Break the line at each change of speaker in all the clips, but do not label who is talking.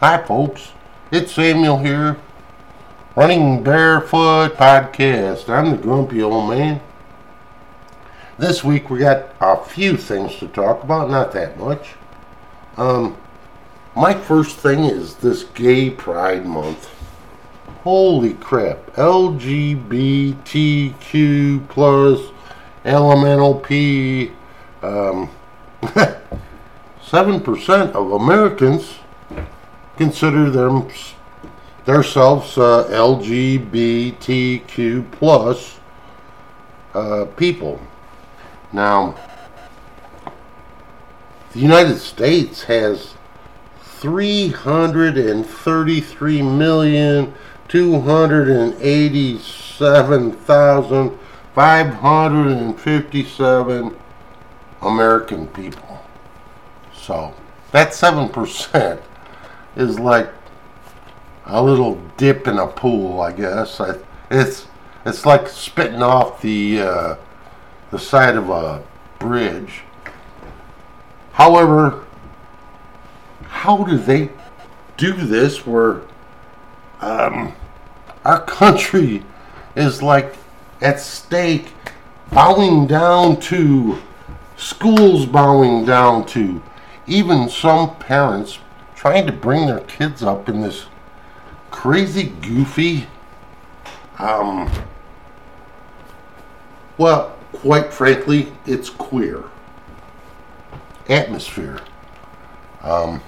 Hi, folks. It's Samuel here, running Barefoot Podcast. I'm the grumpy old man. This week we got a few things to talk about, not that much. Um, my first thing is this Gay Pride Month. Holy crap! LGBTQ plus elemental P. Um, seven percent of Americans consider them themselves uh, LGBTQ plus uh, people. Now, the United States has 333 million 287,557 American people. So that's 7% is like a little dip in a pool, I guess. I, it's it's like spitting off the uh, the side of a bridge. However, how do they do this where um, our country is like at stake, bowing down to schools, bowing down to even some parents trying to bring their kids up in this crazy, goofy, um, well, quite frankly, it's queer atmosphere. Um,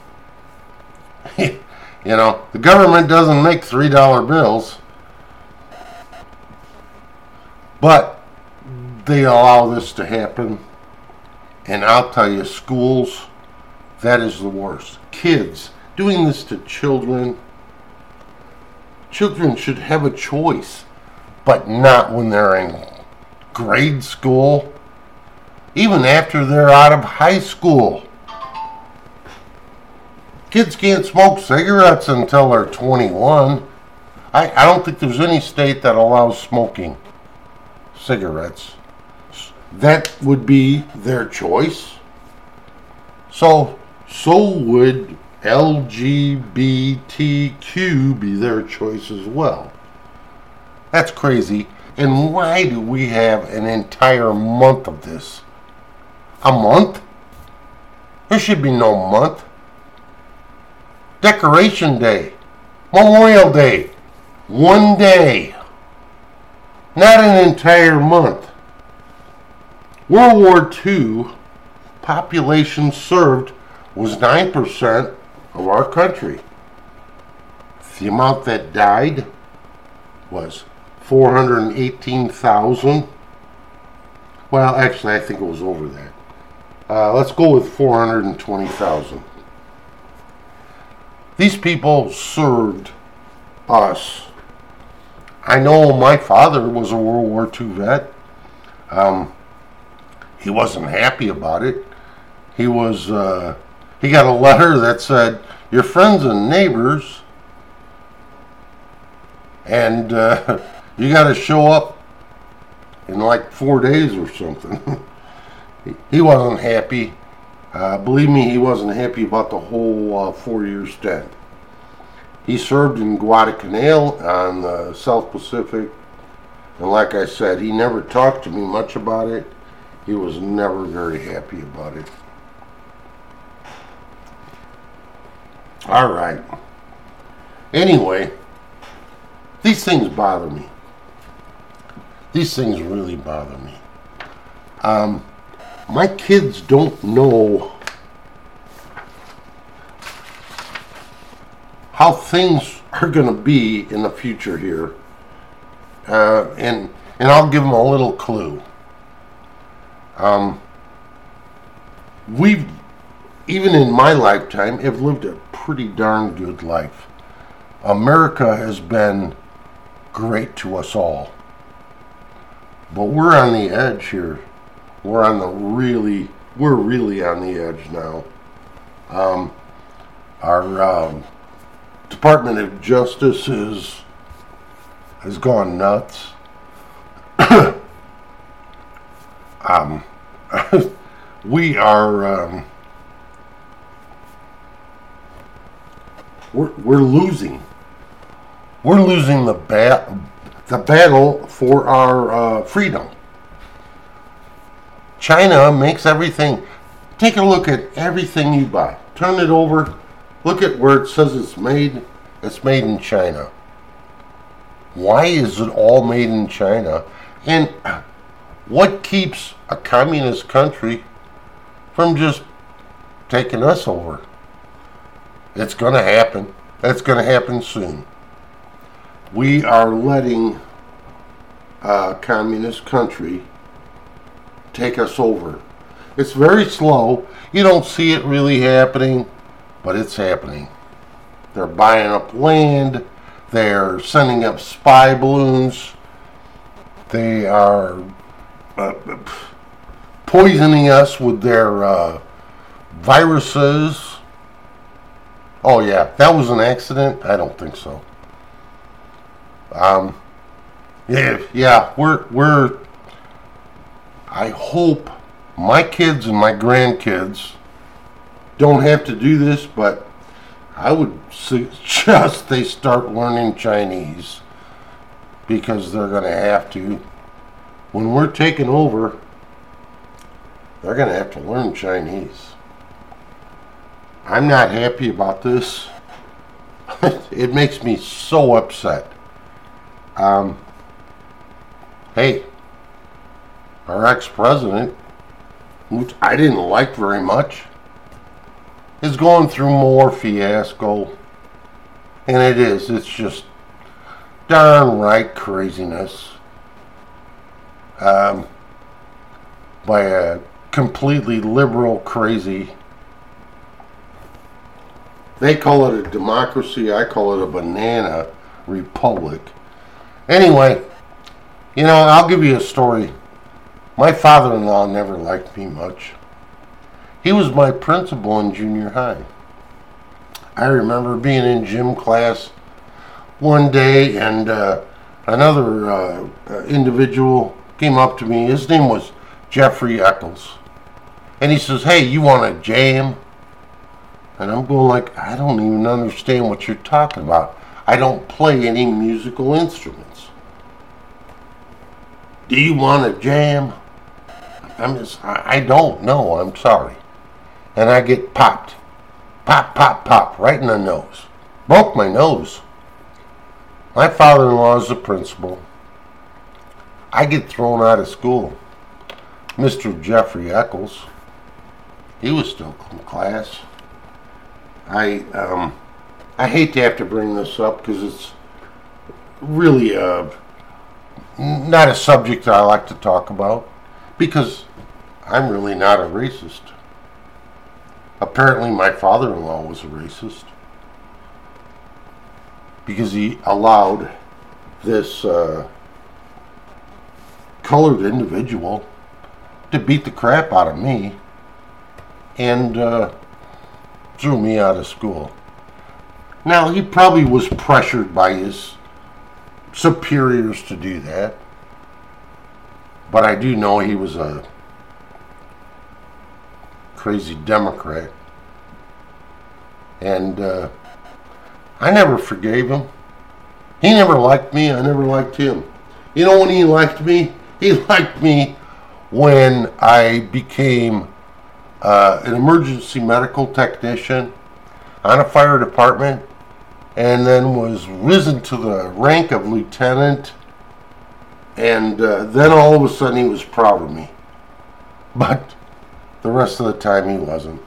you know, the government doesn't make $3 bills, but they allow this to happen. And I'll tell you, schools, that is the worst. Kids doing this to children. Children should have a choice, but not when they're in grade school, even after they're out of high school. Kids can't smoke cigarettes until they're 21. I, I don't think there's any state that allows smoking cigarettes. That would be their choice. So, so would LGBTQ be their choice as well. That's crazy. And why do we have an entire month of this? A month? There should be no month. Decoration Day, Memorial Day, one day, not an entire month. World War II population served was 9% of our country. The amount that died was 418,000. Well, actually, I think it was over that. Uh, let's go with 420,000. These people served us. I know my father was a World War II vet. Um, he wasn't happy about it. He was. Uh, he got a letter that said, "Your friends and neighbors, and uh, you got to show up in like four days or something." he wasn't happy. Uh, believe me, he wasn't happy about the whole uh, four-year stint. He served in Guadalcanal on the South Pacific, and like I said, he never talked to me much about it. He was never very happy about it. All right. Anyway, these things bother me. These things really bother me. Um, my kids don't know how things are going to be in the future here. Uh, and and I'll give them a little clue. Um, we've even in my lifetime have lived a pretty darn good life. America has been great to us all. But we're on the edge here we're on the really, we're really on the edge now. Um, our um, Department of Justice is has gone nuts. um, we are um, we're, we're losing. We're losing the bat, the battle for our uh, freedom. China makes everything. Take a look at everything you buy. Turn it over. Look at where it says it's made. It's made in China. Why is it all made in China? And what keeps a communist country from just taking us over? It's going to happen. It's going to happen soon. We are letting a communist country take us over. It's very slow. You don't see it really happening, but it's happening. They're buying up land. They're sending up spy balloons. They are uh, poisoning us with their uh, viruses. Oh yeah, that was an accident. I don't think so. Um, yeah, yeah, we're we're. I hope my kids and my grandkids don't have to do this, but I would suggest they start learning Chinese because they're going to have to. When we're taking over, they're going to have to learn Chinese. I'm not happy about this. it makes me so upset. Um, hey, our ex president, which I didn't like very much, is going through more fiasco. And it is. It's just darn right craziness. Um, by a completely liberal crazy. They call it a democracy. I call it a banana republic. Anyway, you know, I'll give you a story. My father in law never liked me much. He was my principal in junior high. I remember being in gym class one day and uh, another uh, uh, individual came up to me. His name was Jeffrey Eccles. And he says, Hey, you want a jam? And I'm going like, I don't even understand what you're talking about. I don't play any musical instruments. Do you want a jam? I'm just, I don't know. I'm sorry and I get popped. Pop, pop, pop, right in the nose. Broke my nose. My father in law is the principal. I get thrown out of school. Mr. Jeffrey Eccles, he was still in class. I um, I hate to have to bring this up because it's really uh, not a subject that I like to talk about because I'm really not a racist. Apparently, my father in law was a racist because he allowed this uh, colored individual to beat the crap out of me and uh, threw me out of school. Now, he probably was pressured by his superiors to do that, but I do know he was a crazy Democrat. And uh, I never forgave him. He never liked me. I never liked him. You know when he liked me? He liked me when I became uh, an emergency medical technician on a fire department and then was risen to the rank of lieutenant. And uh, then all of a sudden he was proud of me. But the rest of the time, he wasn't.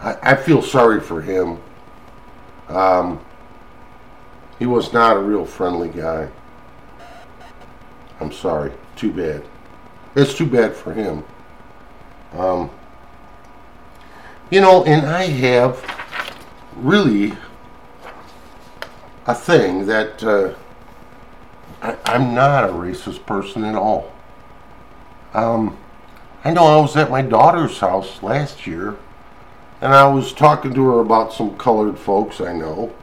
I, I feel sorry for him. Um, he was not a real friendly guy. I'm sorry. Too bad. It's too bad for him. Um, you know, and I have really a thing that uh, I, am not a racist person at all. Um, I know I was at my daughter's house last year and I was talking to her about some colored folks I know.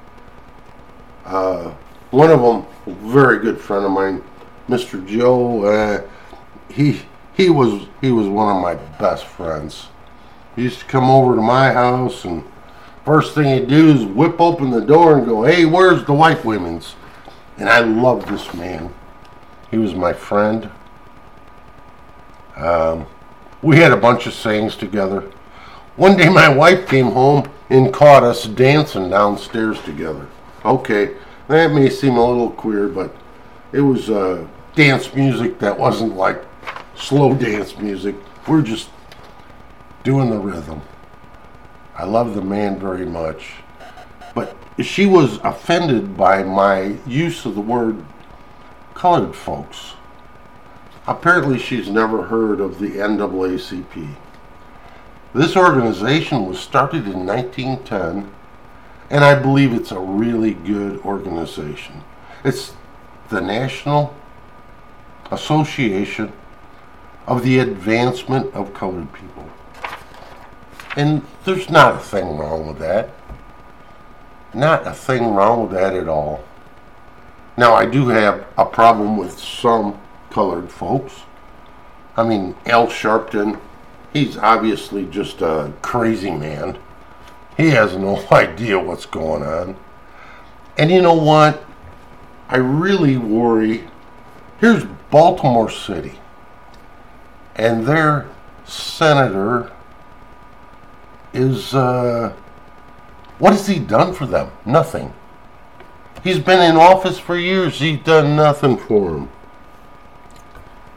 Uh, one of them, a very good friend of mine, Mr. Joe, uh, he he was he was one of my best friends. He used to come over to my house and first thing he'd do is whip open the door and go, hey, where's the white women's? And I loved this man. He was my friend. Um, we had a bunch of sayings together. One day my wife came home and caught us dancing downstairs together. Okay, that may seem a little queer, but it was uh, dance music that wasn't like slow dance music. We're just doing the rhythm. I love the man very much. But she was offended by my use of the word colored folks. Apparently, she's never heard of the NAACP. This organization was started in 1910, and I believe it's a really good organization. It's the National Association of the Advancement of Colored People. And there's not a thing wrong with that. Not a thing wrong with that at all. Now, I do have a problem with some colored folks. I mean, Al Sharpton, he's obviously just a crazy man. He has no idea what's going on. And you know what? I really worry. Here's Baltimore City, and their senator is, uh, what has he done for them? Nothing. He's been in office for years. He's done nothing for them.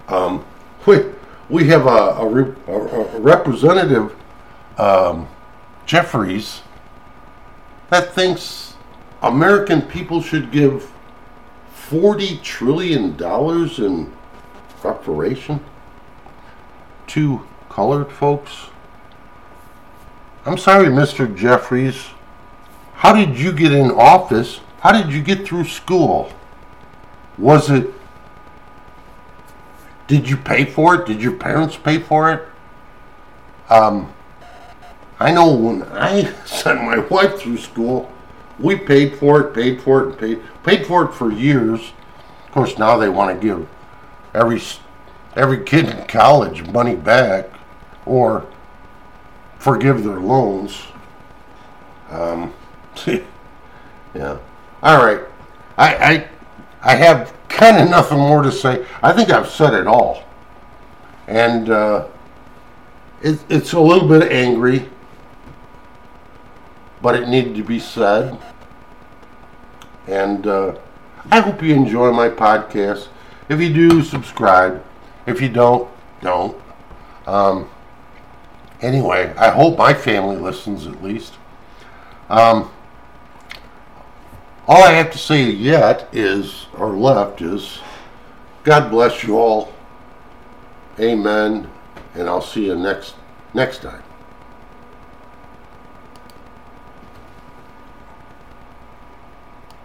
Um, we, we have a, a, a representative, um, Jeffries, that thinks American people should give $40 trillion in reparation to colored folks. I'm sorry, Mr. Jeffries. How did you get in office? How did you get through school? Was it. Did you pay for it? Did your parents pay for it? Um, I know when I sent my wife through school, we paid for it, paid for it, and paid paid for it for years. Of course, now they want to give every every kid in college money back, or forgive their loans. Um, yeah. All right. I, I, I have kind of nothing more to say. I think I've said it all. And uh, it, it's a little bit angry, but it needed to be said. And uh, I hope you enjoy my podcast. If you do, subscribe. If you don't, don't. Um, anyway, I hope my family listens at least. Um, all I have to say yet is, or left is, God bless you all. Amen. And I'll see you next next time.